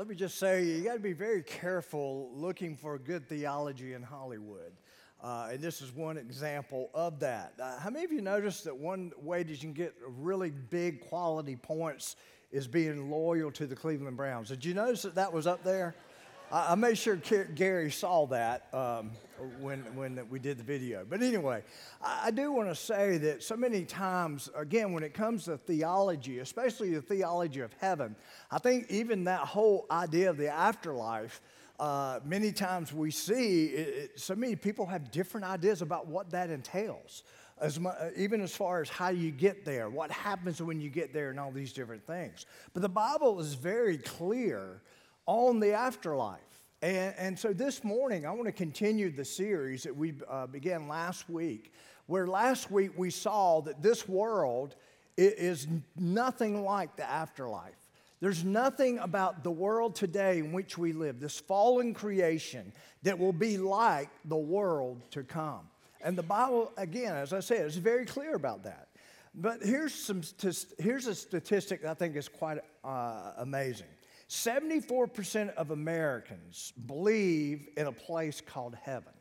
let me just say, you got to be very careful looking for good theology in Hollywood. Uh, and this is one example of that. Uh, how many of you noticed that one way that you can get really big quality points is being loyal to the Cleveland Browns? Did you notice that that was up there? I, I made sure Gary saw that um, when, when we did the video. But anyway, I, I do want to say that so many times, again, when it comes to theology, especially the theology of heaven, I think even that whole idea of the afterlife uh, many times we see it, it, so many people have different ideas about what that entails. As uh, even as far as how you get there, what happens when you get there, and all these different things. But the Bible is very clear on the afterlife. And, and so this morning, I want to continue the series that we uh, began last week, where last week we saw that this world is nothing like the afterlife. There's nothing about the world today in which we live, this fallen creation, that will be like the world to come. And the Bible, again, as I said, is very clear about that. But here's, some, here's a statistic that I think is quite uh, amazing 74% of Americans believe in a place called heaven.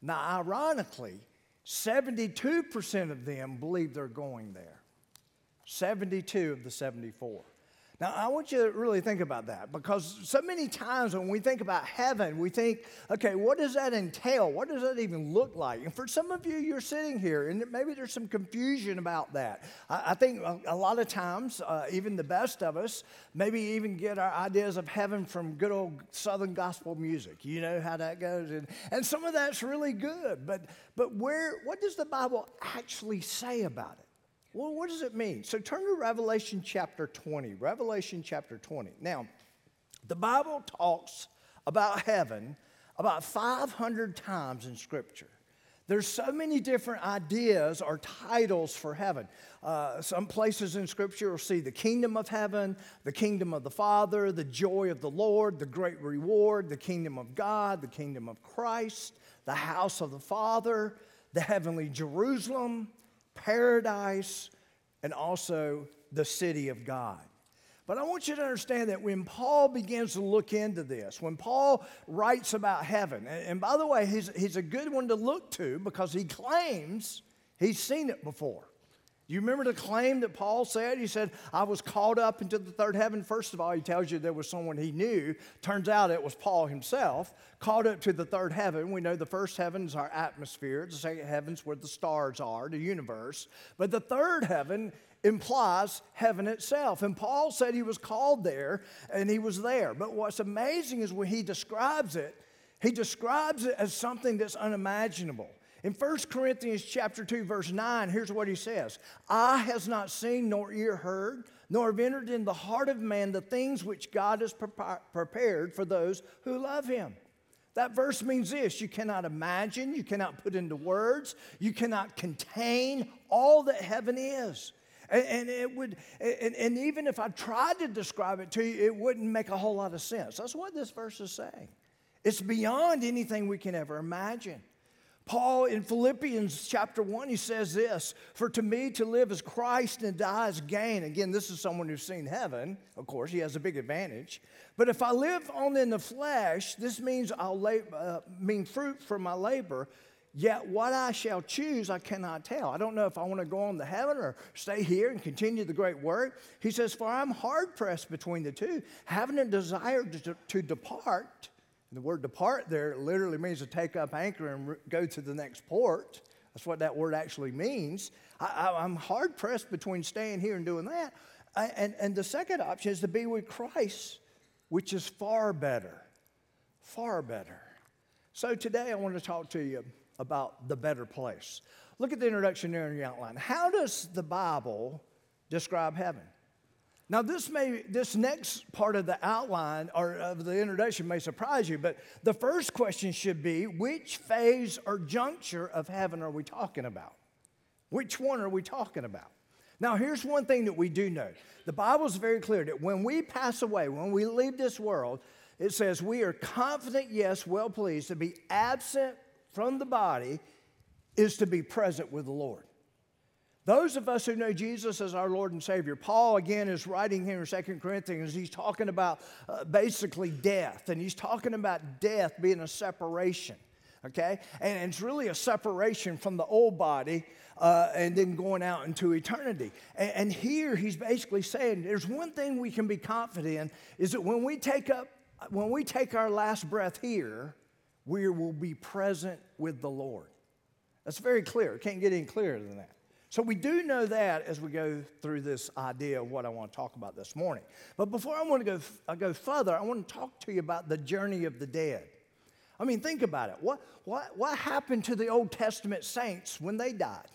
Now, ironically, 72% of them believe they're going there. 72 of the 74. Now, I want you to really think about that because so many times when we think about heaven, we think, okay, what does that entail? What does that even look like? And for some of you, you're sitting here and maybe there's some confusion about that. I, I think a, a, lot of times, uh, even the best of us, maybe even get our ideas of heaven from good old Southern gospel music. You know how that goes. And, and some of that's really good. But, but where, what does the Bible actually say about it? Well, what does it mean? So turn to Revelation chapter 20. Revelation chapter 20. Now, the Bible talks about heaven about 500 times in Scripture. There's so many different ideas or titles for heaven. Uh, some places in Scripture will see the kingdom of heaven, the kingdom of the Father, the joy of the Lord, the great reward, the kingdom of God, the kingdom of Christ, the house of the Father, the heavenly Jerusalem, paradise, and also the city of God. But I want you to understand that when Paul begins to look into this, when Paul writes about heaven, and, by the way, he's, he's a good one to look to because he claims he's seen it before. You remember the claim that Paul said? He said, I was called up into the third heaven. First of all, he tells you there was someone he knew. Turns out it was Paul himself, called up to the third heaven. We know the first heaven is our atmosphere, the second heaven's where the stars are, the universe. But the third heaven implies heaven itself. And Paul said he was called there and he was there. But what's amazing is when he describes it, he describes it as something that's unimaginable. In 1 Corinthians chapter 2 verse 9, here's what he says. Eye has not seen nor ear heard, nor have entered in the heart of man the things which God has prepared for those who love him. That verse means this you cannot imagine, you cannot put into words, you cannot contain all that heaven is. And, it would, and even if I tried to describe it to you, it wouldn't make a whole lot of sense. That's what this verse is saying. It's beyond anything we can ever imagine. Paul in Philippians chapter 1, he says this For to me to live is Christ and die is gain. Again, this is someone who's seen heaven. Of course, he has a big advantage. But if I live on in the flesh, this means I'll uh, mean fruit from my labor. Yet what I shall choose, I cannot tell. I don't know if I want to go on to heaven or stay here and continue the great work. He says, For I'm hard pressed between the two, having a desire to, to depart the word depart there literally means to take up anchor and re- go to the next port. That's what that word actually means. I, am hard pressed between staying here and doing that. I, and, and the second option is to be with Christ, which is far better. Far better. So today I want to talk to you about the better place. Look at the introduction there in your outline. How does the Bible describe heaven? Now, this may this next part of the outline or of the introduction may surprise you, but the first question should be which phase or juncture of heaven are we talking about? Which one are we talking about? Now, here's one thing that we do know. The Bible is very clear that when we pass away, when we leave this world, it says we are confident, yes, well pleased to be absent from the body is to be present with the Lord. Those of us who know Jesus as our Lord and Savior, Paul again is writing here in 2 Corinthians, he's talking about uh, basically death, and he's talking about death being a separation, okay? And, it's really a separation from the old body uh, and then going out into eternity. And, and here he's basically saying there's one thing we can be confident in is that when we take up, when we take our last breath here, we will be present with the Lord. That's very clear. It can't get any clearer than that. So we do know that as we go through this idea of what I want to talk about this morning. But before I want to go, I go further, I want to talk to you about the journey of the dead. I mean, think about it. What, what, what happened to the Old Testament saints when they died?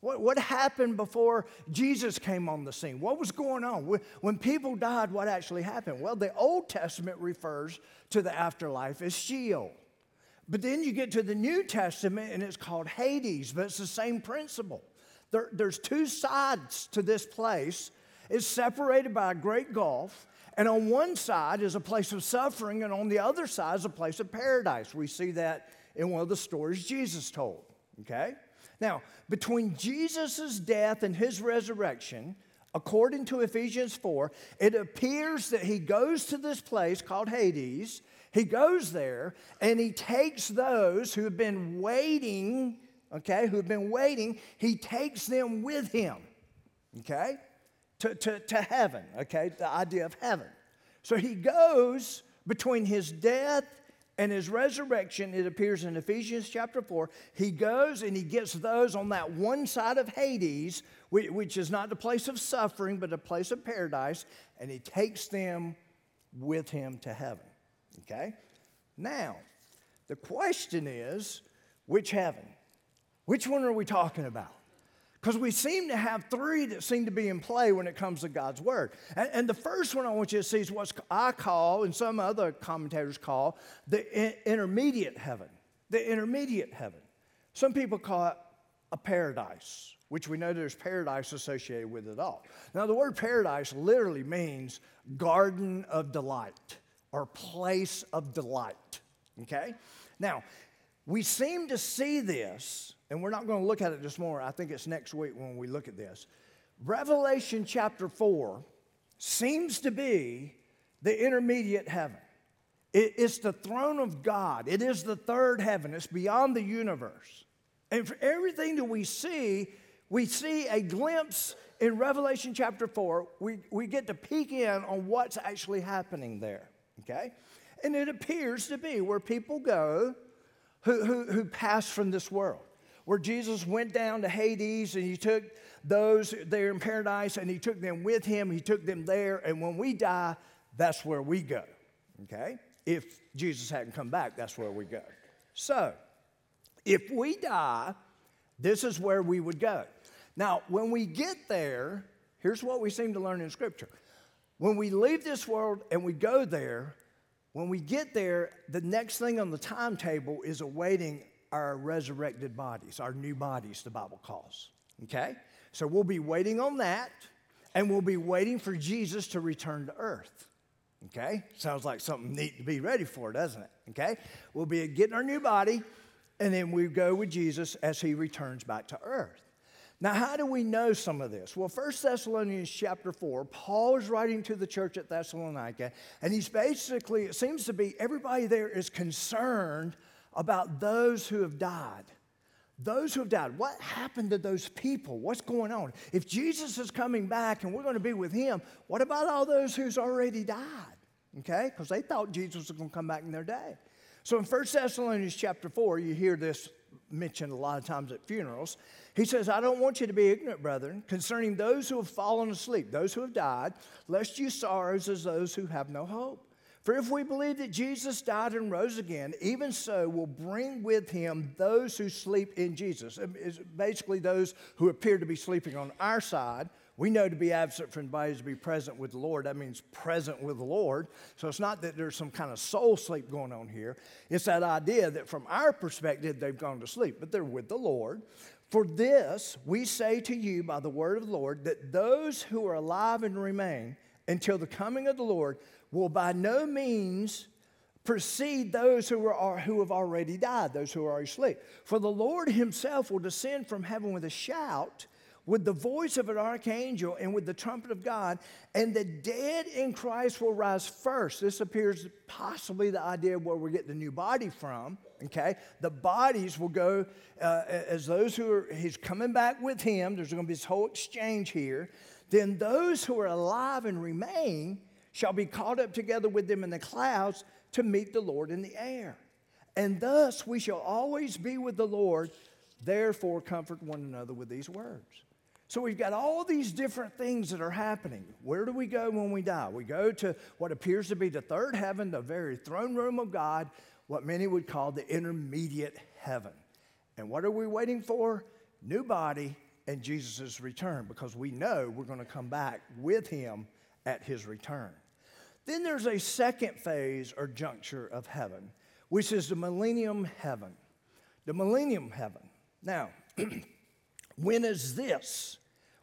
What, what happened before Jesus came on the scene? What was going on? When people died, what actually happened? Well, the Old Testament refers to the afterlife as Sheol. But then you get to the New Testament and it's called Hades, but it's the same principle. There, there's two sides to this place. It's separated by a great gulf. And on one side is a place of suffering, and on the other side is a place of paradise. We see that in one of the stories Jesus told. Okay? Now, between Jesus' death and his resurrection, according to Ephesians 4, it appears that he goes to this place called Hades. He goes there and he takes those who have been waiting okay, who have been waiting, he takes them with him, okay, to, to, to heaven, okay, the idea of heaven. So he goes between his death and his resurrection, it appears in Ephesians chapter 4, he goes and he gets those on that one side of Hades, which is not the place of suffering, but a place of paradise, and he takes them with him to heaven. Okay? Now, the question is which heaven? Which one are we talking about? Because we seem to have three that seem to be in play when it comes to God's Word. And, and, the first one I want you to see is what I call, and some other commentators call, the in- intermediate heaven. The intermediate heaven. Some people call it a paradise, which we know there's paradise associated with it all. Now, the word paradise literally means garden of delight or place of delight. Okay? Now, we seem to see this and we're not going to look at it this morning. I think it's next week when we look at this. Revelation chapter 4 seems to be the intermediate heaven. it's the throne of God, it is the third heaven, it's beyond the universe. And for everything that we see, we see a glimpse in Revelation chapter 4. We, we get to peek in on what's actually happening there, okay? And it appears to be where people go who, who, who pass from this world where Jesus went down to Hades and he took those there in paradise and he took them with him. He took them there. And when we die, that's where we go. Okay? If Jesus hadn't come back, that's where we go. So, if we die, this is where we would go. Now, when we get there, here's what we seem to learn in Scripture. When we leave this world and we go there, when we get there, the next thing on the timetable is awaiting our resurrected bodies, our new bodies, the Bible calls. Okay? So we'll be waiting on that, and we'll be waiting for Jesus to return to earth. Okay? Sounds like something neat to be ready for, doesn't it? Okay? We'll be getting our new body, and then we go with Jesus as he returns back to earth. Now, how do we know some of this? Well, 1 Thessalonians chapter 4, Paul is writing to the church at Thessalonica, and he's basically, it seems to be everybody there is concerned about those who have died. Those who have died. What happened to those people? What's going on? If Jesus is coming back and we're going to be with him, what about all those who's already died? Okay? Because they thought Jesus was going to come back in their day. So in 1 Thessalonians chapter 4, you hear this mentioned a lot of times at funerals. He says, I don't want you to be ignorant, brethren, concerning those who have fallen asleep, those who have died, lest you sorrows as those who have no hope. For if we believe that Jesus died and rose again, even so will bring with him those who sleep in Jesus. It's basically those who appear to be sleeping on our side. We know to be absent from body is to be present with the Lord. That means present with the Lord. So it's not that there's some kind of soul sleep going on here. It's that idea that from our perspective, they've gone to sleep, but they're with the Lord. For this we say to you by the word of the Lord that those who are alive and remain until the coming of the Lord will by no means precede those who, are, who have already died, those who are asleep. For the Lord himself will descend from heaven with a shout, with the voice of an archangel and with the trumpet of God, and the dead in Christ will rise first. This appears possibly the idea of where we get the new body from. Okay, the bodies will go uh, as those who are. He's coming back with him. There's going to be this whole exchange here. Then those who are alive and remain shall be caught up together with them in the clouds to meet the Lord in the air. And thus we shall always be with the Lord. Therefore, comfort one another with these words. So we've got all these different things that are happening. Where do we go when we die? We go to what appears to be the third heaven, the very throne room of God, what many would call the intermediate heaven. And what are we waiting for? New body and Jesus' return because we know we're going to come back with him at his return. Then there's a second phase or juncture of heaven, which is the millennium heaven. The millennium heaven. Now, when is this?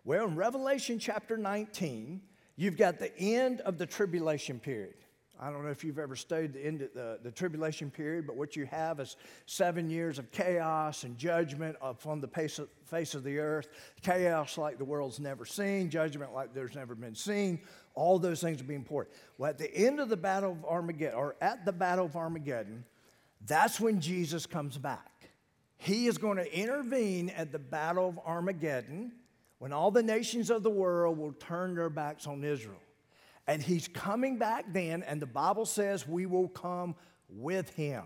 Well, in Revelation chapter 19, you've got the end of the tribulation period. I don't know if you've ever studied the end of the, the tribulation period, but what you have is seven years of chaos and judgment upon the face of, face of the earth. Chaos like the world's never seen, judgment like there's never been seen. All those things are being poured. Well, at the end of the battle of Armageddon, or at the battle of Armageddon, that's when Jesus comes back. He is going to intervene at the battle of Armageddon when all the nations of the world will turn their backs on Israel. And he's coming back then, and the Bible says we will come with him.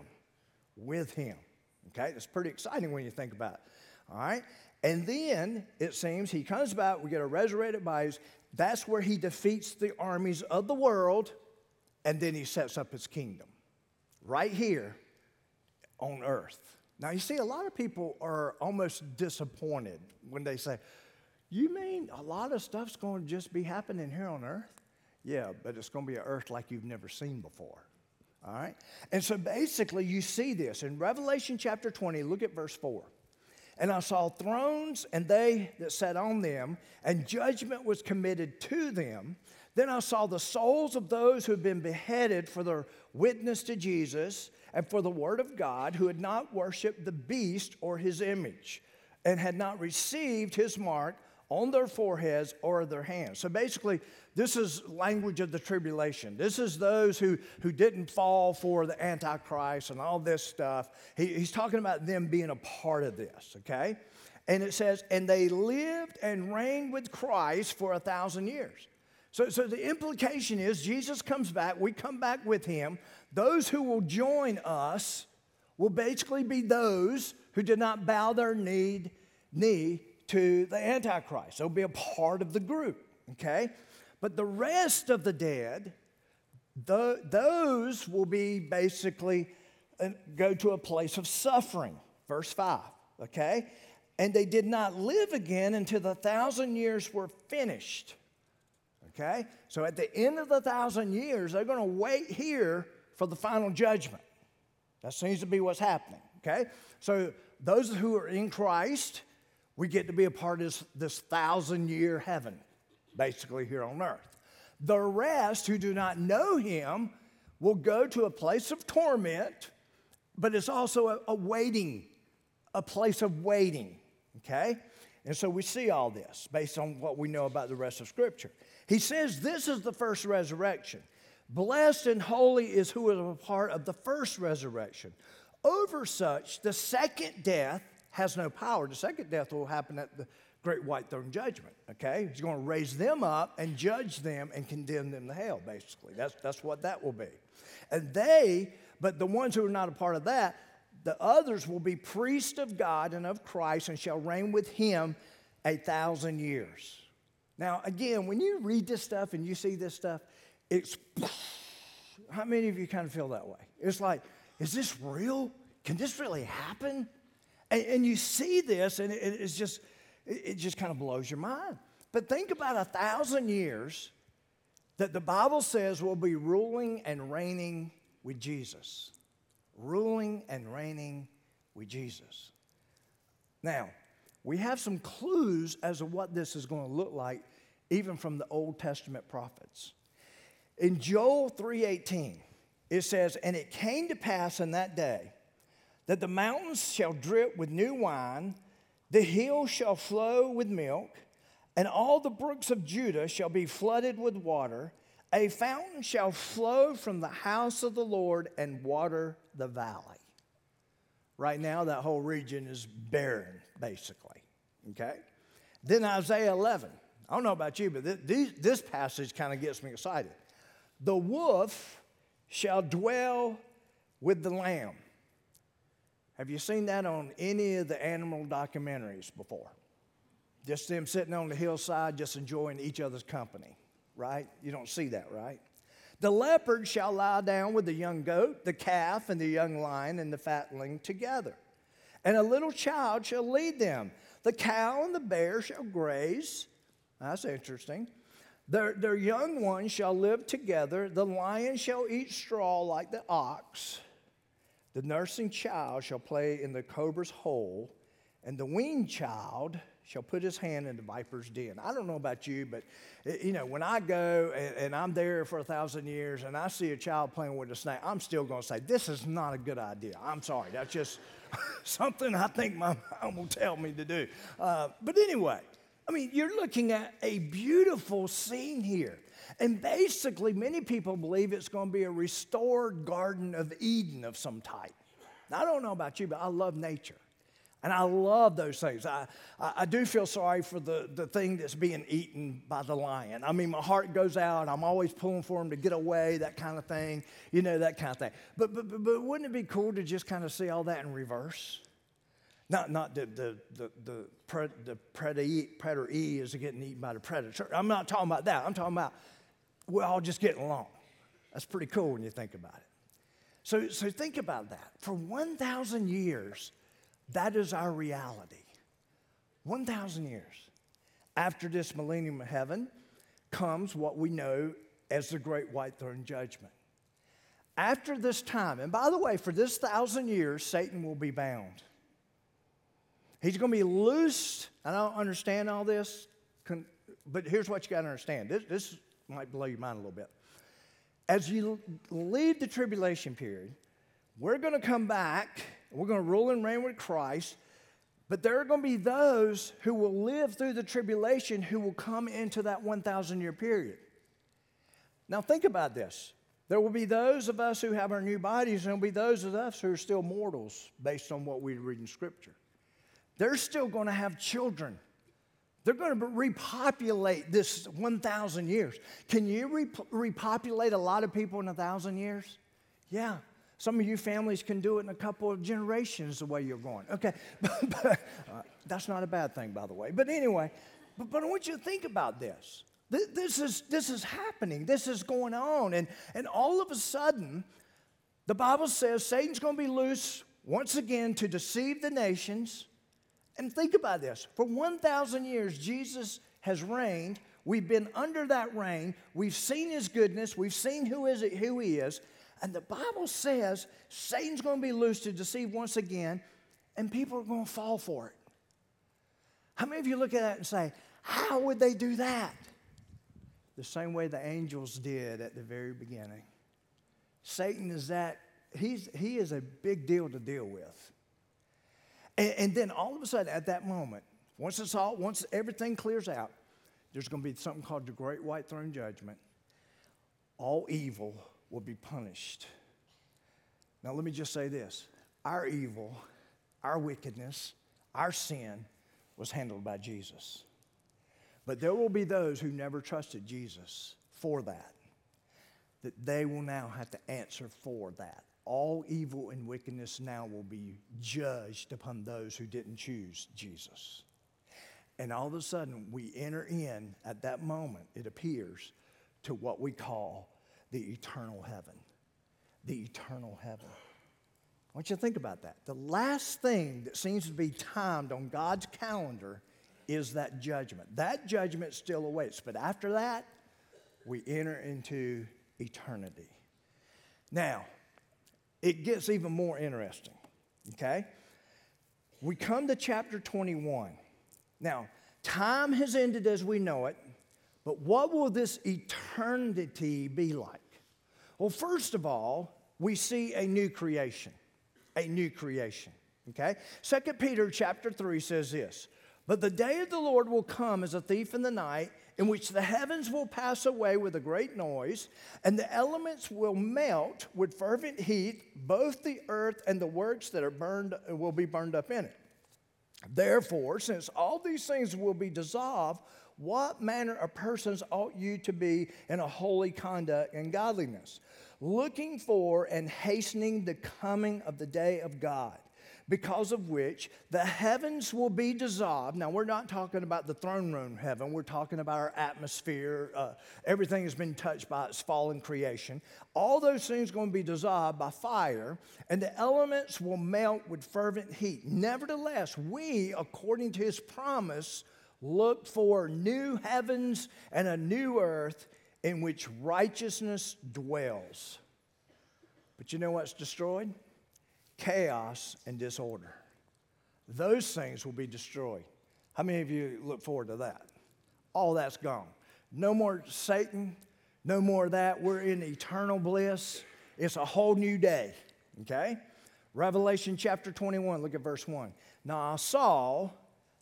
With him. Okay, that's pretty exciting when you think about it. All right? And then it seems he comes back, we get a resurrected bodies. That's where he defeats the armies of the world, and then he sets up his kingdom right here on earth. Now, you see, a lot of people are almost disappointed when they say, you mean a lot of stuff's going to just be happening here on earth? Yeah, but it's going to be an earth like you've never seen before. All right? And so basically, you see this in Revelation chapter 20, look at verse 4. And I saw thrones and they that sat on them, and judgment was committed to them. Then I saw the souls of those who had been beheaded for their witness to Jesus and for the word of God, who had not worshiped the beast or his image, and had not received his mark on their foreheads or their hands. So basically, this is language of the tribulation. This is those who, who didn't fall for the Antichrist and all this stuff. He, he's talking about them being a part of this, okay? And it says, and they lived and reigned with Christ for a thousand years. So, so the implication is Jesus comes back, we come back with him. Those who will join us will basically be those who did not bow their knee, knee to the Antichrist. They'll be a part of the group, okay? But the rest of the dead, the, those will be basically uh, go to a place of suffering. Verse 5, okay? And they did not live again until the thousand years were finished. Okay? So at the end of the thousand years, they're to wait here for the final judgment. That seems to be what's happening. Okay? So those who are in Christ, we get to be a part of this, this thousand year heaven, basically here on earth. The rest who do not know him will go to a place of torment, but it's also a, a waiting, a place of waiting, okay? And so we see all this based on what we know about the rest of Scripture. He says this is the first resurrection. Blessed and holy is who is a part of the first resurrection. Over such, the second death has no power. The second death will happen at the great white throne judgment, okay? He's going to raise them up and judge them and condemn them to hell, basically. That's, that's what that will be. And they, but the ones who are not a part of that, the others will be priests of God and of Christ and shall reign with him a thousand years. Now, again, when you read this stuff and you see this stuff, it's how many of you kind of feel that way? It's like, is this real? Can this really happen? And, and you see this, and it, it's just, it, just kind of blows your mind. But think about a thousand years that the Bible says will be ruling and reigning with Jesus. Ruling and reigning with Jesus. Now, we have some clues as to what this is going to look like, even from the Old Testament prophets. In Joel 3:18, it says, "And it came to pass in that day that the mountains shall drip with new wine, The hills shall flow with milk, and all the brooks of Judah shall be flooded with water. A fountain shall flow from the house of the Lord and water the valley. Right now, that whole region is barren, basically. Okay? Then Isaiah 11. I don't know about you, but this, this passage kind of gets me excited. The wolf shall dwell with the lamb. Have you seen that on any of the animal documentaries before? Just them sitting on the hillside, just enjoying each other's company, right? You don't see that, right? The leopard shall lie down with the young goat, the calf, and the young lion and the fatling together. And a little child shall lead them. The cow and the bear shall graze. That's interesting. Their, their young ones shall live together. The lion shall eat straw like the ox. The nursing child shall play in the cobra's hole, and the weaned child shall put his hand in the viper's den. I don't know about you, but you know, when I go and, and I'm there for a thousand years and I see a child playing with a snake, I'm still going to say, This is not a good idea. I'm sorry. That's just something I think my mom will tell me to do. Uh, but anyway, I mean, you're looking at a beautiful scene here. And basically, many people believe it's going to be a restored Garden of Eden of some type. Now, I don't know about you, but I love nature. And I love those things. I, I, do feel sorry for the, the thing that's being eaten by the lion. I mean, my heart goes out. I'm always pulling for him to get away, that kind of thing, you know, that kind of thing. But, but, but, but wouldn't it be cool to just kind of see all that in reverse? Not, not the, the, the, the, the predator, E is getting eaten by the predator. I'm not talking about that. I'm talking about we're all just getting along. That's pretty cool when you think about it. So, so think about that. For 1,000 years, that is our reality. 1,000 years. After this millennium of heaven comes what we know as the great white throne judgment. After this time, and by the way, for this thousand years, Satan will be bound. He's going to be loosed. I don't understand all this, but here's what you got to understand. This, this might blow your mind a little bit. As you leave the tribulation period, we're going to come back, we're going to rule and reign with Christ, but there are going to be those who will live through the tribulation who will come into that 1,000 year period. Now, think about this. There will be those of us who have our new bodies, and there will be those of us who are still mortals based on what we read in Scripture. They're still going to have children. They're going to repopulate this 1,000 years. Can you repopulate a lot of people in a 1,000 years? Yeah. Some of you families can do it in a couple of generations the way you're going. Okay. but, uh, that's not a bad thing, by the way. But anyway, but, but I want you to think about this. this. This is, this is happening. This is going on. And, and all of a sudden, the Bible says Satan's going to be loose once again to deceive the nations and think about this for 1,000 years, Jesus has reigned. We've been under that reign. We've seen his goodness. We've seen who, is it, who he is. And the Bible says Satan's going to be loose to deceive once again, and people are going to fall for it. How many of you look at that and say, How would they do that? The same way the angels did at the very beginning. Satan is that, he's, he is a big deal to deal with. And, and then all of a sudden, at that moment, once it's all, once everything clears out, there's going to be something called the Great White Throne Judgment. All evil will be punished. Now, let me just say this our evil, our wickedness, our sin was handled by Jesus. But there will be those who never trusted Jesus for that, that they will now have to answer for that all evil and wickedness now will be judged upon those who didn't choose Jesus. And all of a sudden, we enter in at that moment, it appears, to what we call the eternal heaven. The eternal heaven. I want you to think about that. The last thing that seems to be timed on God's calendar is that judgment. That judgment still awaits, but after that, we enter into eternity. Now, it gets even more interesting. Okay? We come to chapter 21. Now, time has ended as we know it, but what will this eternity be like? Well, first of all, we see a new creation. A new creation. Okay? Second Peter chapter 3 says this But the day of the Lord will come as a thief in the night, in which the heavens will pass away with a great noise, and the elements will melt with fervent heat, both the earth and the works that are burned will be burned up in it. Therefore, since all these things will be dissolved, what manner of persons ought you to be in a holy conduct and godliness, looking for and hastening the coming of the day of God? Because of which the heavens will be dissolved. Now, we're not talking about the throne room heaven, we're talking about our atmosphere. Uh, everything has been touched by its fallen creation. All those things are going to be dissolved by fire, and the elements will melt with fervent heat. Nevertheless, we, according to his promise, look for new heavens and a new earth in which righteousness dwells. But you know what's destroyed? Chaos and disorder. Those things will be destroyed. How many of you look forward to that? All that's gone. No more Satan, no more of that. We're in eternal bliss. It's a whole new day, okay? Revelation chapter 21, look at verse 1. Now I saw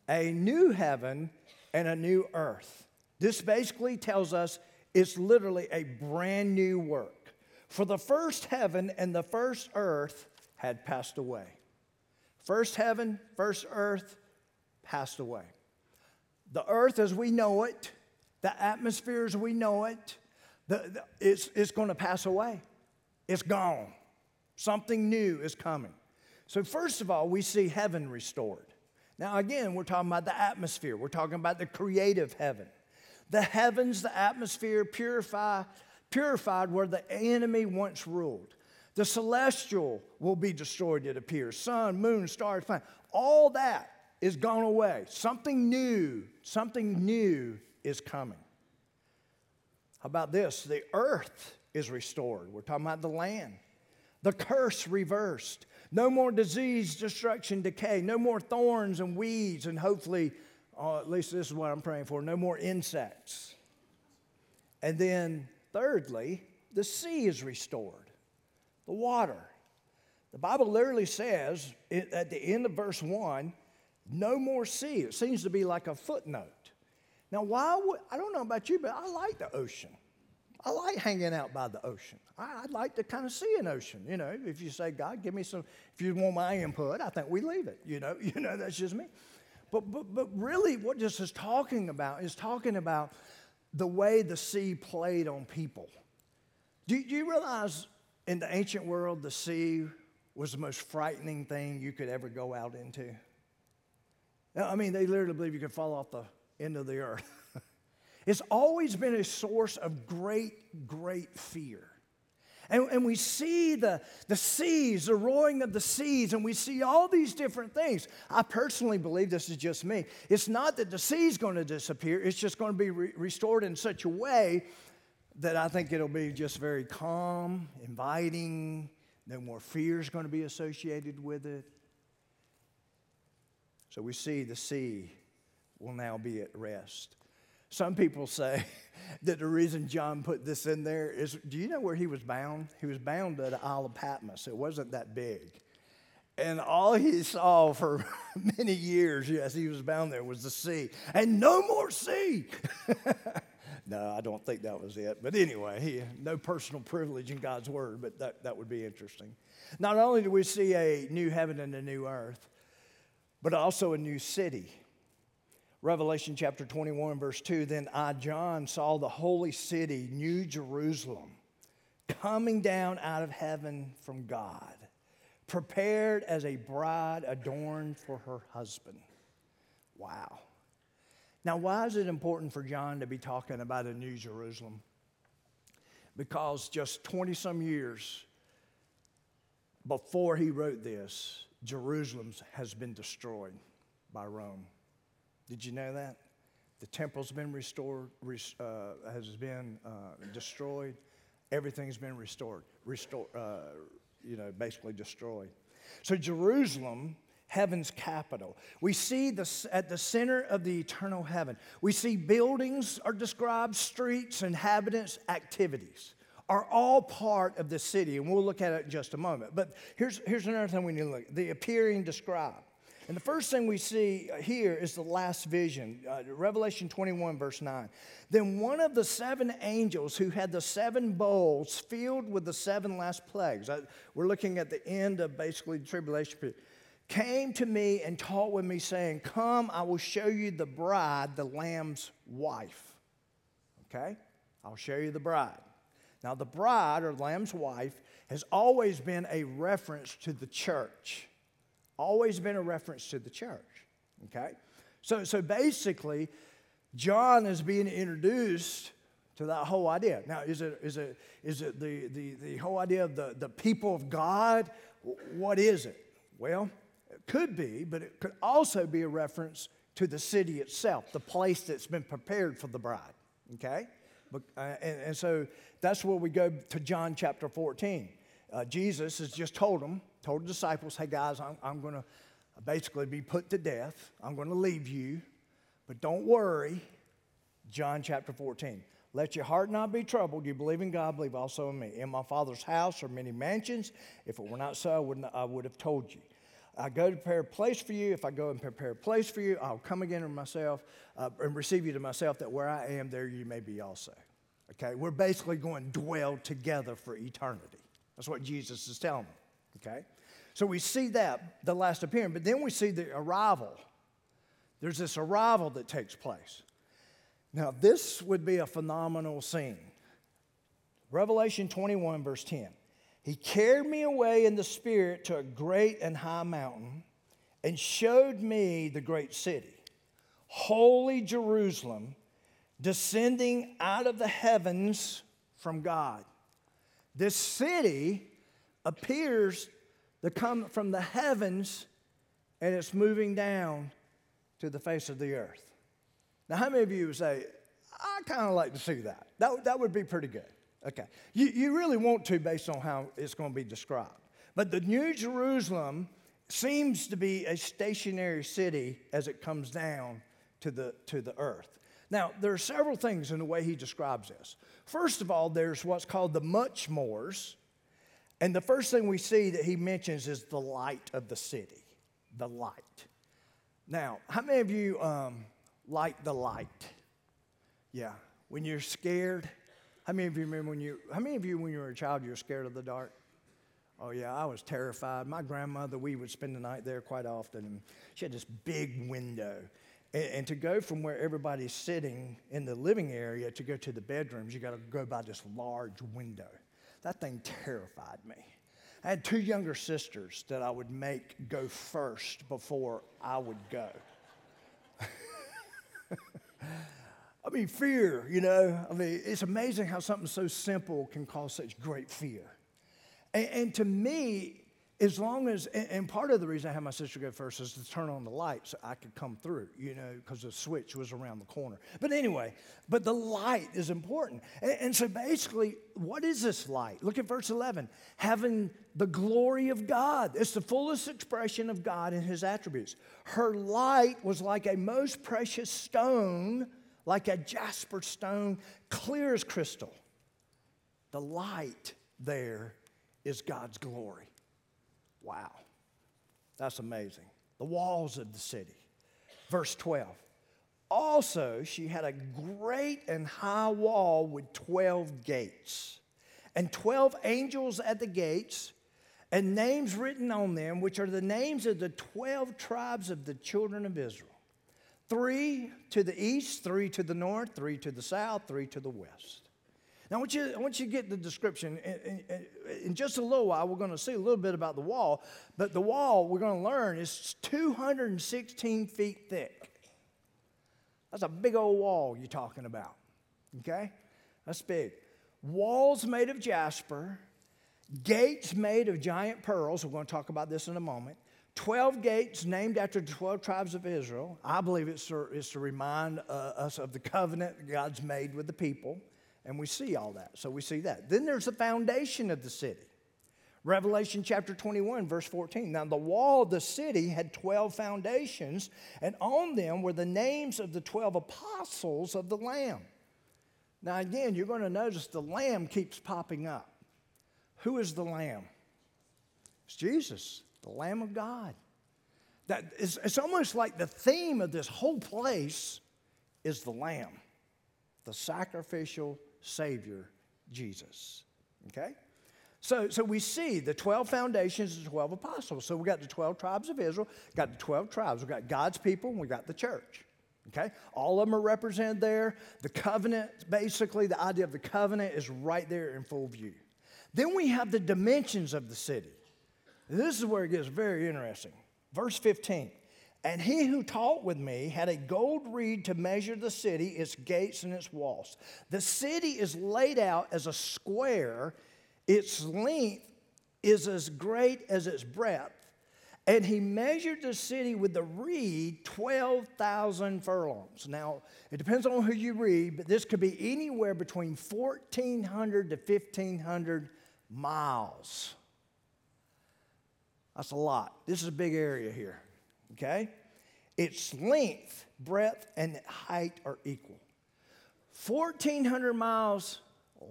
a new heaven and a new earth. This basically tells us it's literally a brand new work. For the first heaven and the first earth had passed away. First heaven, first earth passed away. The earth as we know it, the atmosphere as we know it, the, the, it's, it's going to pass away. It's gone. Something new is coming. So, first of all, we see heaven restored. Now, again, we're talking about the atmosphere, we're talking about the creative heaven. The heavens, the atmosphere, purify, purified where the enemy once ruled. The celestial will be destroyed, it appears. Sun, moon, stars, planet. All that is gone away. Something new, something new is coming. How about this? The earth is restored. We're talking about the land. The curse reversed. No more disease, destruction, decay. No more thorns and weeds, and hopefully, uh, at least this is what I'm praying for no more insects. And then, thirdly, the sea is restored the water. The Bible literally says at the end of verse 1, no more sea. It seems to be like a footnote. Now, why would, I don't know about you, but I like the ocean. I like hanging out by the ocean. I, would like to kind of see an ocean. You know, if you say, God, give me some, if you want my input, I think we leave it. You know, you know, that's just me. But, but, but really, what this is talking about is talking about the way the sea played on people. Do, do you realize in the ancient world, the sea was the most frightening thing you could ever go out into. I mean, they literally believe you could fall off the end of the earth. it's always been a source of great, great fear. And, and, we see the, the seas, the roaring of the seas, and we see all these different things. I personally believe this is just me. It's not that the sea is going to disappear, it's just going to be re- restored in such a way that I think it'll be just very calm, inviting. No more fear is going to be associated with it. So we see the sea will now be at rest. Some people say that the reason John put this in there is do you know where he was bound? He was bound to the Isle of Patmos. It wasn't that big. And all he saw for many years as he was bound there was the sea. And no more sea. No, I don't think that was it. But anyway, he, no personal privilege in God's word, but that, that would be interesting. Not only do we see a new heaven and a new earth, but also a new city. Revelation chapter 21, verse 2 Then I, John, saw the holy city, New Jerusalem, coming down out of heaven from God, prepared as a bride adorned for her husband. Wow. Now, why is it important for John to be talking about a New Jerusalem? Because just 20 some years before he wrote this, Jerusalem has been destroyed by Rome. Did you know that? The temple's been restored, uh, has been uh, destroyed. Everything's been restored, restore, uh, you know, basically destroyed. So Jerusalem heaven's capital. We see the, at the center of the eternal heaven, we see buildings are described, streets, inhabitants, activities. are all part of the city, and we'll look at it in just a moment. But here's, here's another thing we need to look at the appearing described. And the first thing we see here is the last vision, uh, Revelation 21, verse 9. Then one of the seven angels who had the seven bowls filled with the seven last plagues, uh, we're looking at the end of basically the tribulation period, came to me and taught with me, saying, Come, I will show you the bride, the Lamb's wife. Okay? I'll show you the bride. Now, the bride or Lamb's wife has always been a reference to the church always been a reference to the church. Okay? So, so basically, John is being introduced to that whole idea. Now, is it, is it, is it the, the, the whole idea of the, the people of God? What is it? Well, could be, but it could also be a reference to the city itself, the place that's been prepared for the bride. Okay? Uh, and, and so that's where we go to John chapter 14. Uh, Jesus has just told them told the disciples, hey guys, I'm, I'm going to basically be put to death. I'm going to leave you. But don't worry. John chapter 14. Let your heart not be troubled. You believe in God, believe also in me. In my Father's house are many mansions. If it were not so, I, wouldn't, I would have told you. I go to prepare a place for you. If I go and prepare a place for you, I'll come again to myself uh, and receive you to myself, that where I am, there you may be also. Okay? We're basically going to dwell together for eternity. That's what Jesus is telling them. Okay? So we see that, the last appearing, but then we see the arrival. There's this arrival that takes place. Now, this would be a phenomenal scene. Revelation 21, verse 10. He carried me away in the Spirit to a great and high mountain and showed me the great city, holy Jerusalem, descending out of the heavens from God. This city appears to come from the heavens and it's moving down to the face of the earth. Now, how many of you would say, I kind of like to see that? that? That would be pretty good. Okay. You, you really want to based on how it's going to be described. But the New Jerusalem seems to be a stationary city as it comes down to the, to the earth. Now, there are several things in the way he describes this. First of all, there's what's called the much mores, and the first thing we see that he mentions is the light of the city, the light. Now, how many of you um, like the light? Yeah, when you're scared. How many of you remember when you? How many of you, when you were a child, you were scared of the dark? Oh yeah, I was terrified. My grandmother, we would spend the night there quite often, and she had this big window. And, and to go from where everybody's sitting in the living area to go to the bedrooms, you got to go by this large window. That thing terrified me. I had two younger sisters that I would make go first before I would go. I mean, fear, you know, I mean, it's amazing how something so simple can cause such great fear. And, and to me, as long as, and part of the reason I had my sister go first is to turn on the light so I could come through, you know, because the switch was around the corner. But anyway, but the light is important. And, and, so basically, what is this light? Look at verse 11 having the glory of God. It's the fullest expression of God and his attributes. Her light was like a most precious stone, like a jasper stone, clear as crystal. The light there is God's glory. Wow. That's amazing. The walls of the city. Verse 12. Also, she had a great and high wall with 12 gates, and 12 angels at the gates, and names written on them, which are the names of the 12 tribes of the children of Israel. Three to the east, three to the north, three to the south, three to the west. Now, I want you, I want you to get the description. In, in, in just a little while, we're going to see a little bit about the wall, but the wall we're going to learn is 216 feet thick. That's a big old wall you're talking about, okay? That's big. Walls made of jasper, gates made of giant pearls. We're going to talk about this in a moment. 12 gates named after the 12 tribes of Israel. I believe it's to, it's to remind uh, us of the covenant God's made with the people. And we see all that. So we see that. Then there's the foundation of the city. Revelation chapter 21, verse 14. Now, the wall of the city had 12 foundations, and on them were the names of the 12 apostles of the Lamb. Now, again, you're going to notice the lamb keeps popping up. Who is the lamb? It's Jesus, the Lamb of God. That is, it's almost like the theme of this whole place is the lamb, the sacrificial Savior, Jesus. Okay? So, so we see the 12 foundations the 12 apostles. So we got the 12 tribes of Israel, got the 12 tribes. We got God's people, and we got the church. Okay? All of them are represented there. The covenant, basically, the idea of the covenant is right there in full view. Then we have the dimensions of the city. This is where it gets very interesting. Verse 15. And he who taught with me had a gold reed to measure the city, its gates, and its walls. The city is laid out as a square, its length is as great as its breadth. And he measured the city with the reed 12,000 furlongs. Now, it depends on who you read, but this could be anywhere between 1,400 to 1,500 miles. That's a lot. This is a big area here, okay? Its length, breadth, and height are equal. 1,400 miles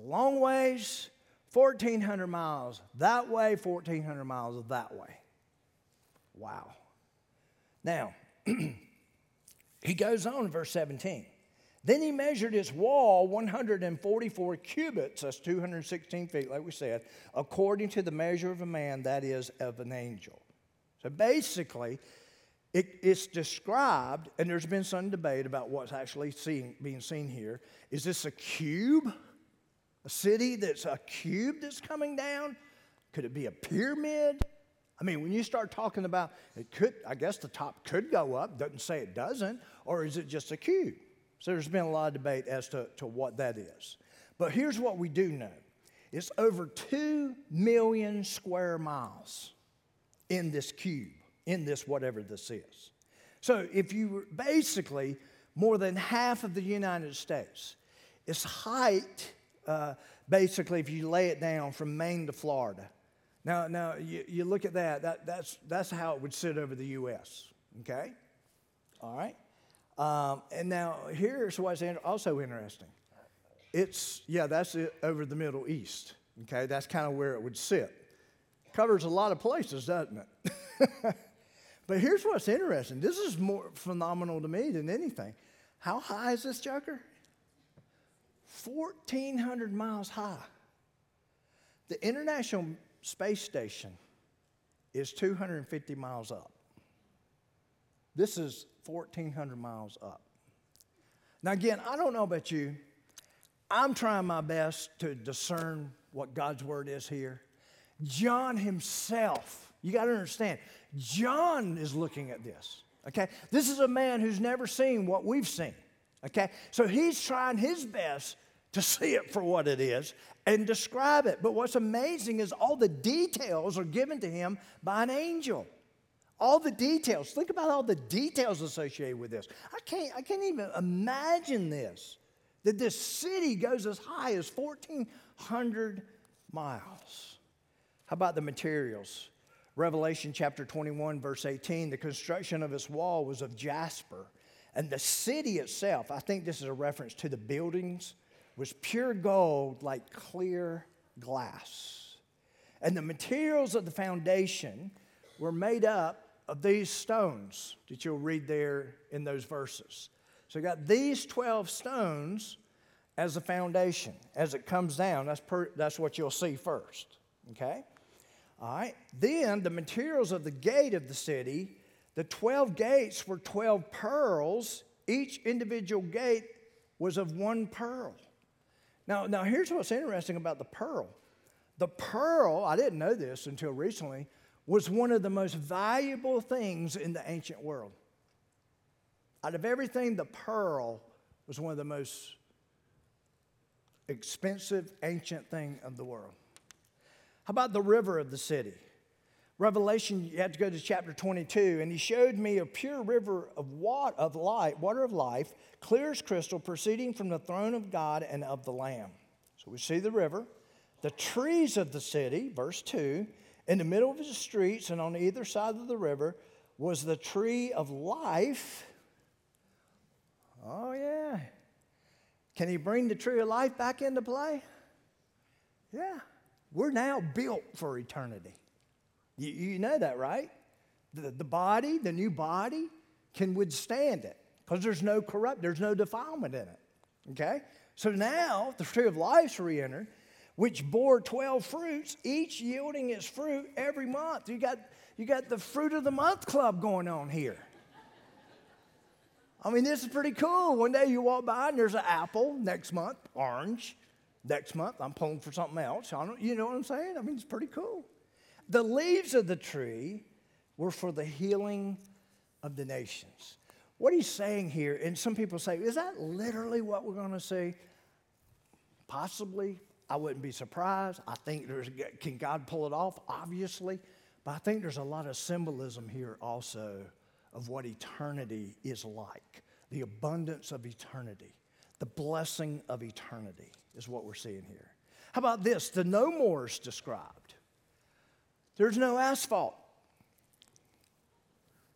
long ways, 1,400 miles that way, 1,400 miles that way. Wow. Now, he goes on in verse 17. Then he measured its wall 144 cubits, that's 216 feet, like we said, according to the measure of a man, that is, of an angel. So basically, it, it's described, and there's been some debate about what's actually seeing, being seen here. Is this a cube? A city that's a cube that's coming down? Could it be a pyramid? I mean, when you start talking about it, could I guess the top could go up. Doesn't say it doesn't, or is it just a cube? So there's been a lot of debate as to, to what that is. But here's what we do know it's over 2 million square miles in this cube, in this whatever this is. So if you were basically more than half of the United States, its height, uh, basically, if you lay it down from Maine to Florida. Now, now you, you look at that, that that's, that's how it would sit over the U.S., okay? All right? Um, and now here's what's also interesting. It's, yeah, that's it over the Middle East. Okay, that's kind of where it would sit. Covers a lot of places, doesn't it? but here's what's interesting. This is more phenomenal to me than anything. How high is this joker? 1,400 miles high. The International Space Station is 250 miles up. This is 1,400 miles up. Now, again, I don't know about you. I'm trying my best to discern what God's word is here. John himself, you got to understand, John is looking at this. Okay? This is a man who's never seen what we've seen. Okay? So he's trying his best to see it for what it is and describe it. But what's amazing is all the details are given to him by an angel. All the details. Think about all the details associated with this. I can't, I can't even imagine this. That this city goes as high as 1,400 miles. How about the materials? Revelation chapter 21, verse 18 the construction of its wall was of jasper, and the city itself, I think this is a reference to the buildings, was pure gold like clear glass. And the materials of the foundation were made up of these stones that you'll read there in those verses. So you got these 12 stones as a foundation. As it comes down, that's, per, that's what you'll see first. Okay? All right. Then the materials of the gate of the city, the 12 gates were 12 pearls. Each individual gate was of one pearl. Now, now here's what's interesting about the pearl. The pearl, I didn't know this until recently, was one of the most valuable things in the ancient world. Out of everything, the pearl was one of the most expensive ancient thing of the world. How about the river of the city? Revelation, you have to go to chapter 22, and he showed me a pure river of water of light, water of life, clear as crystal, proceeding from the throne of God and of the Lamb. So we see the river, the trees of the city, verse 2, in the middle of the streets and on either side of the river was the tree of life. Oh, yeah. Can he bring the tree of life back into play? Yeah. We're now built for eternity. You, you know that, right? The, the body, the new body, can withstand it because there's no corrupt, there's no defilement in it. Okay? So now the tree of life's re entered, which bore 12 fruits, each yielding its fruit every month. You got, you got the fruit of the month club going on here. I mean, this is pretty cool. One day you walk by and there's an apple, next month, orange. Next month, I'm pulling for something else. you know what I'm saying? I mean, it's pretty cool. The leaves of the tree were for the healing of the nations. What he's saying here, and some people say, is that literally what we're going to see? Possibly. I wouldn't be surprised. I think there's, can God pull it off? Obviously. But I think there's a lot of symbolism here also of what eternity is like the abundance of eternity, the blessing of eternity is what we're seeing here. How about this? The no more is described. There's no asphalt.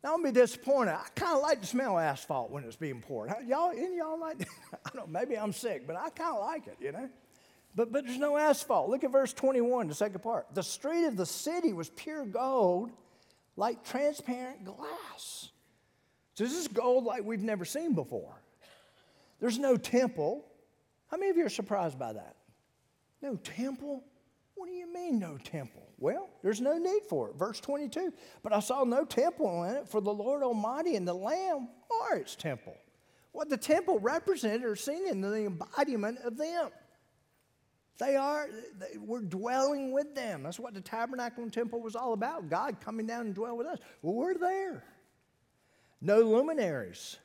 Now, I'm be disappointed. I kind of like to smell asphalt when it's being poured. Y'all, any y'all like? I don't. Maybe I'm sick, but I kind of like it. You know. But but there's no asphalt. Look at verse 21, the second part. The street of the city was pure gold, like transparent glass. So this is gold like we've never seen before. There's no temple. How many of you are surprised by that? No temple? What do you mean, no temple? Well, there's no need for it. Verse 22 But I saw no temple in it, for the Lord Almighty and the Lamb are its temple. What the temple represented are seen in the embodiment of them. They are, they, we're dwelling with them. That's what the tabernacle and temple was all about God coming down and dwell with us. Well, we're there. No luminaries.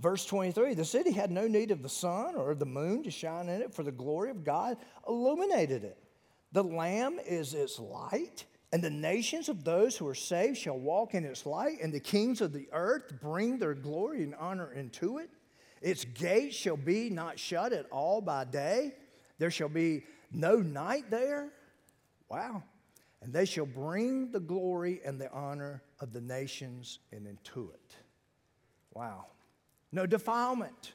Verse 23 The city had no need of the sun or the moon to shine in it, for the glory of God illuminated it. The Lamb is its light, and the nations of those who are saved shall walk in its light, and the kings of the earth bring their glory and honor into it. Its gates shall be not shut at all by day, there shall be no night there. Wow. And they shall bring the glory and the honor of the nations and into it. Wow. No defilement.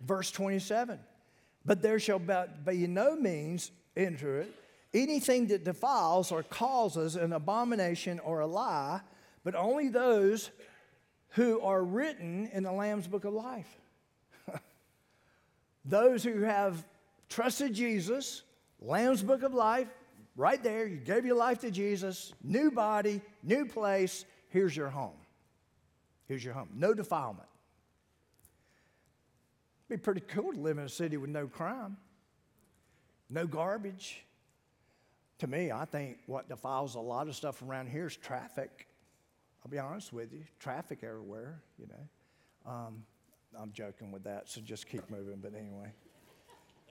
Verse 27. But there shall be no means enter it anything that defiles or causes an abomination or a lie, but only those who are written in the Lamb's book of life. those who have trusted Jesus, Lamb's book of life, right there, you gave your life to Jesus, new body, new place, here's your home. Here's your home. No defilement. It'd be pretty cool to live in a city with no crime, no garbage, to me, I think what defiles a lot of stuff around here is traffic. I'll be honest with you, traffic everywhere, you know. Um, I'm joking with that, so just keep moving, but anyway.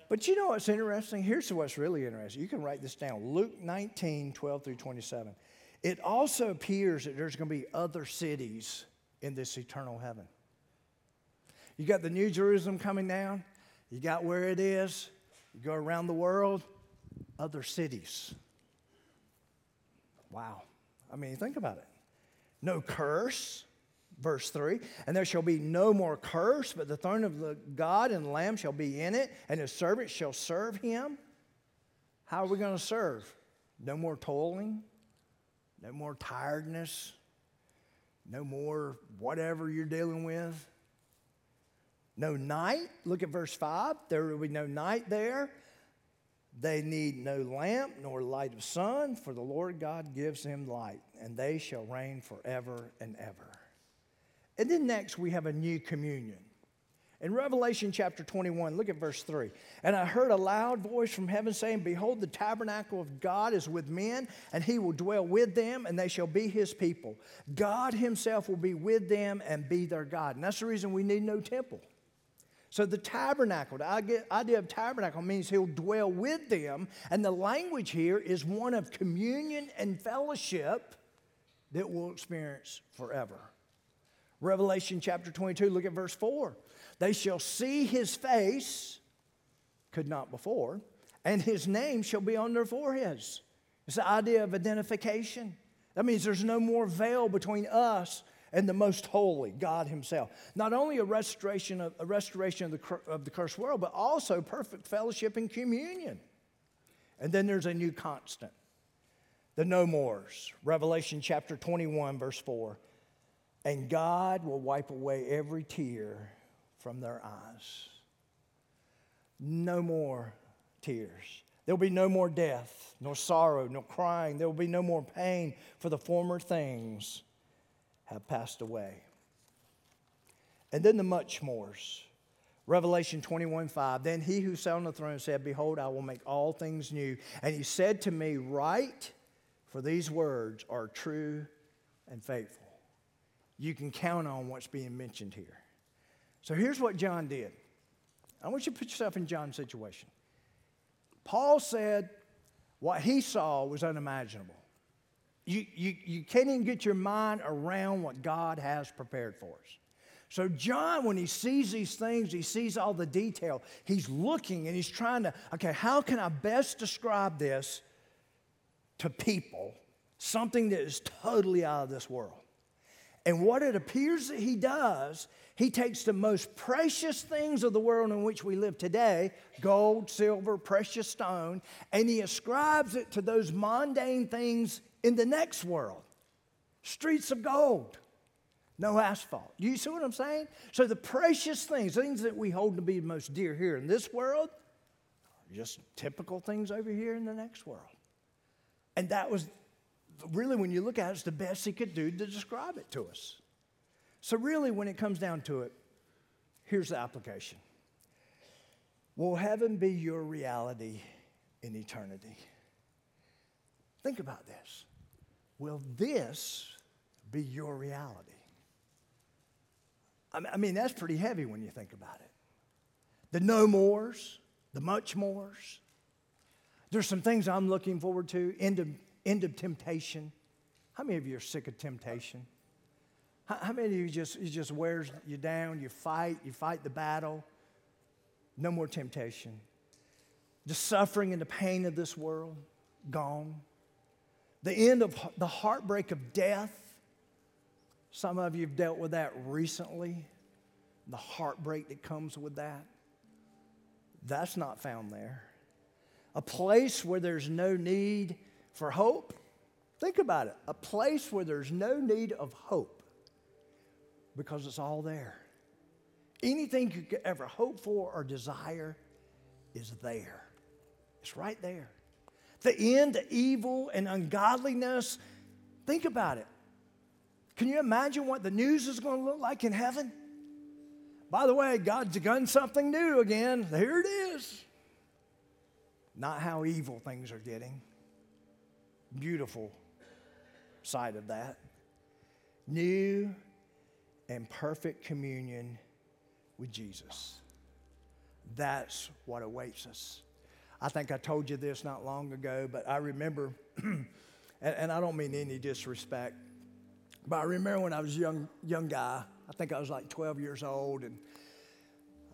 But you know what's interesting? Here's what's really interesting. You can write this down Luke 19, 12 through 27. It also appears that there's going to be other cities in this eternal heaven. You got the New Jerusalem coming down, you got where it is, you go around the world, other cities. Wow. I mean, think about it. No curse, verse 3. And there shall be no more curse, but the throne of the God and the Lamb shall be in it, and his servants shall serve him. How are we going to serve? No more toiling, no more tiredness, no more whatever you're dealing with. No night. Look at verse 5. There will be no night there. They need no lamp nor light of sun, for the Lord God gives them light, and they shall reign forever and ever. And then next, we have a new communion. In Revelation chapter 21, look at verse 3. And I heard a loud voice from heaven saying, Behold, the tabernacle of God is with men, and he will dwell with them, and they shall be his people. God himself will be with them and be their God. And that's the reason we need no temple. So the tabernacle, the idea of tabernacle means he'll dwell with them. And the language here is one of communion and fellowship that we'll experience forever. Revelation chapter 22, look at verse 4. They shall see his face, could not before, and his name shall be on their foreheads. It's the idea of identification. That means there's no more veil between us and the most holy, God Himself. Not only a restoration of, a restoration of the, of the cursed world, but also perfect fellowship and communion. And then there's a new constant the no mores. Revelation chapter 21, verse 4. And God will wipe away every tear from their eyes. No more tears. There'll be no more death, nor sorrow, nor crying. There will be no more pain, for the former things have passed away. And then the much mores. Revelation 21 5. Then he who sat on the throne said, Behold, I will make all things new. And he said to me, Write, for these words are true and faithful. You can count on what's being mentioned here. So here's what John did. I want you to put yourself in John's situation. Paul said what he saw was unimaginable. You, you, you can't even get your mind around what God has prepared for us. So, John, when he sees these things, he sees all the detail. He's looking and he's trying to, okay, how can I best describe this to people? Something that is totally out of this world. And what it appears that he does, he takes the most precious things of the world in which we live today gold, silver, precious stone and he ascribes it to those mundane things in the next world streets of gold, no asphalt. Do you see what I'm saying? So the precious things, things that we hold to be most dear here in this world, are just typical things over here in the next world. And that was really, when you look at it, it's the best he could do to describe it to us. So, really, when it comes down to it, here's the application Will heaven be your reality in eternity? Think about this. Will this be your reality? I mean, that's pretty heavy when you think about it. The no mores, the much mores. There's some things I'm looking forward to. Of end of temptation. How many of you are sick of temptation? How, how many of you just it just wears you down? You fight, you fight the battle. No more temptation. The suffering and the pain of this world, gone. The end of the heartbreak of death. Some of you have dealt with that recently. The heartbreak that comes with that. That's not found there. A place where there's no need for hope, think about it a place where there's no need of hope because it's all there. Anything you could ever hope for or desire is there. It's right there. The end to evil and ungodliness, think about it. Can you imagine what the news is going to look like in heaven? By the way, God's done something new again. Here it is. Not how evil things are getting beautiful side of that. New and perfect communion with Jesus. That's what awaits us. I think I told you this not long ago, but I remember, and, and, I don't mean any disrespect, but I remember when I was a young, young guy, I think I was like 12 years old, and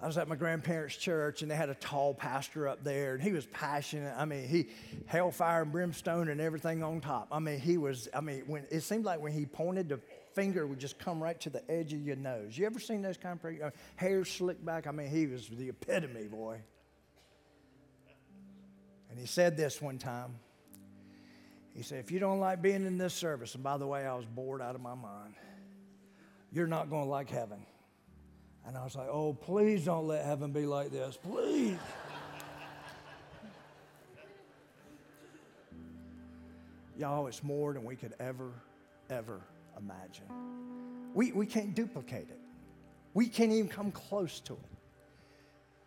I was at my grandparents' church and they had a tall pastor up there and he was passionate. I mean, he hellfire and brimstone and everything on top. I mean, he was, I mean, when it seemed like when he pointed the finger would just come right to the edge of your nose. You ever seen those kind of uh, hair slicked back? I mean, he was the epitome, boy. And he said this one time. He said, If you don't like being in this service, and by the way, I was bored out of my mind, you're not going to like heaven. And I was like, oh, please don't let heaven be like this. Please. Y'all, it's more than we could ever, ever imagine. We, we can't duplicate it, we can't even come close to it.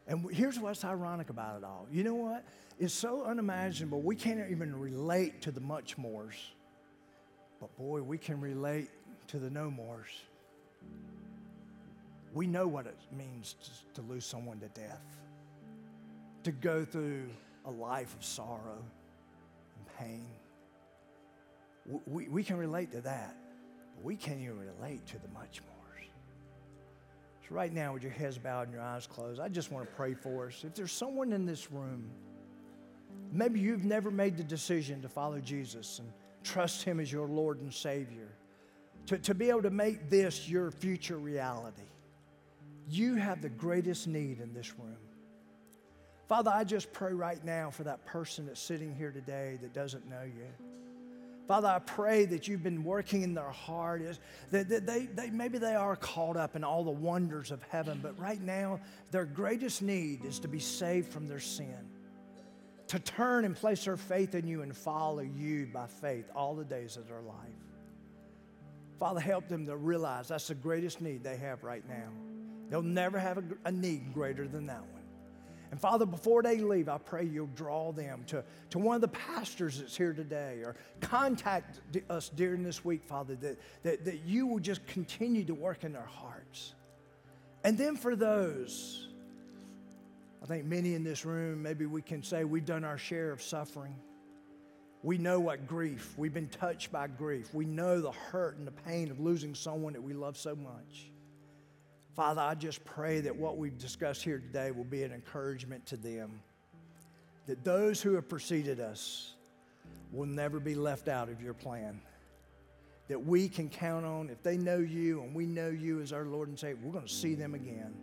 And here's what's ironic about it all. You know what? It's so unimaginable, we can't even relate to the much mores. But boy, we can relate to the no mores. We know what it means to, to lose someone to death, to go through a life of sorrow and pain. We, we can relate to that, but we can't even relate to the much more. So, right now, with your heads bowed and your eyes closed, I just want to pray for us. If there's someone in this room, maybe you've never made the decision to follow Jesus and trust Him as your Lord and Savior. to, to be able to make this your future reality. You have the greatest need in this room. Father, I just pray right now for that person that's sitting here today that doesn't know you. Father, I pray that you've been working in their heart, is that, they, they, maybe they are caught up in all the wonders of heaven, but right now, their greatest need is to be saved from their sin, to turn and place their faith in you and follow you by faith all the days of their life. Father, help them to realize that's the greatest need they have right now. They'll never have a, a need greater than that one. And Father, before they leave, I pray you'll draw them to, to one of the pastors that's here today or contact us during this week, Father, that, that, that you will just continue to work in their hearts. And then for those, I think many in this room, maybe we can say we've done our share of suffering. We know what grief, we've been touched by grief. We know the hurt and the pain of losing someone that we love so much. Father, I just pray that what we've discussed here today will be an encouragement to them. That those who have preceded us will never be left out of your plan. That we can count on, if they know you and we know you as our Lord and Savior, we're going to see them again.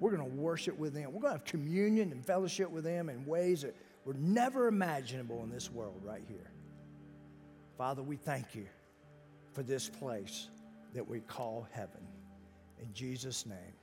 We're going to worship with them. We're going to have communion and fellowship with them in ways that were never imaginable in this world right here. Father, we thank you for this place that we call heaven. In Jesus' name.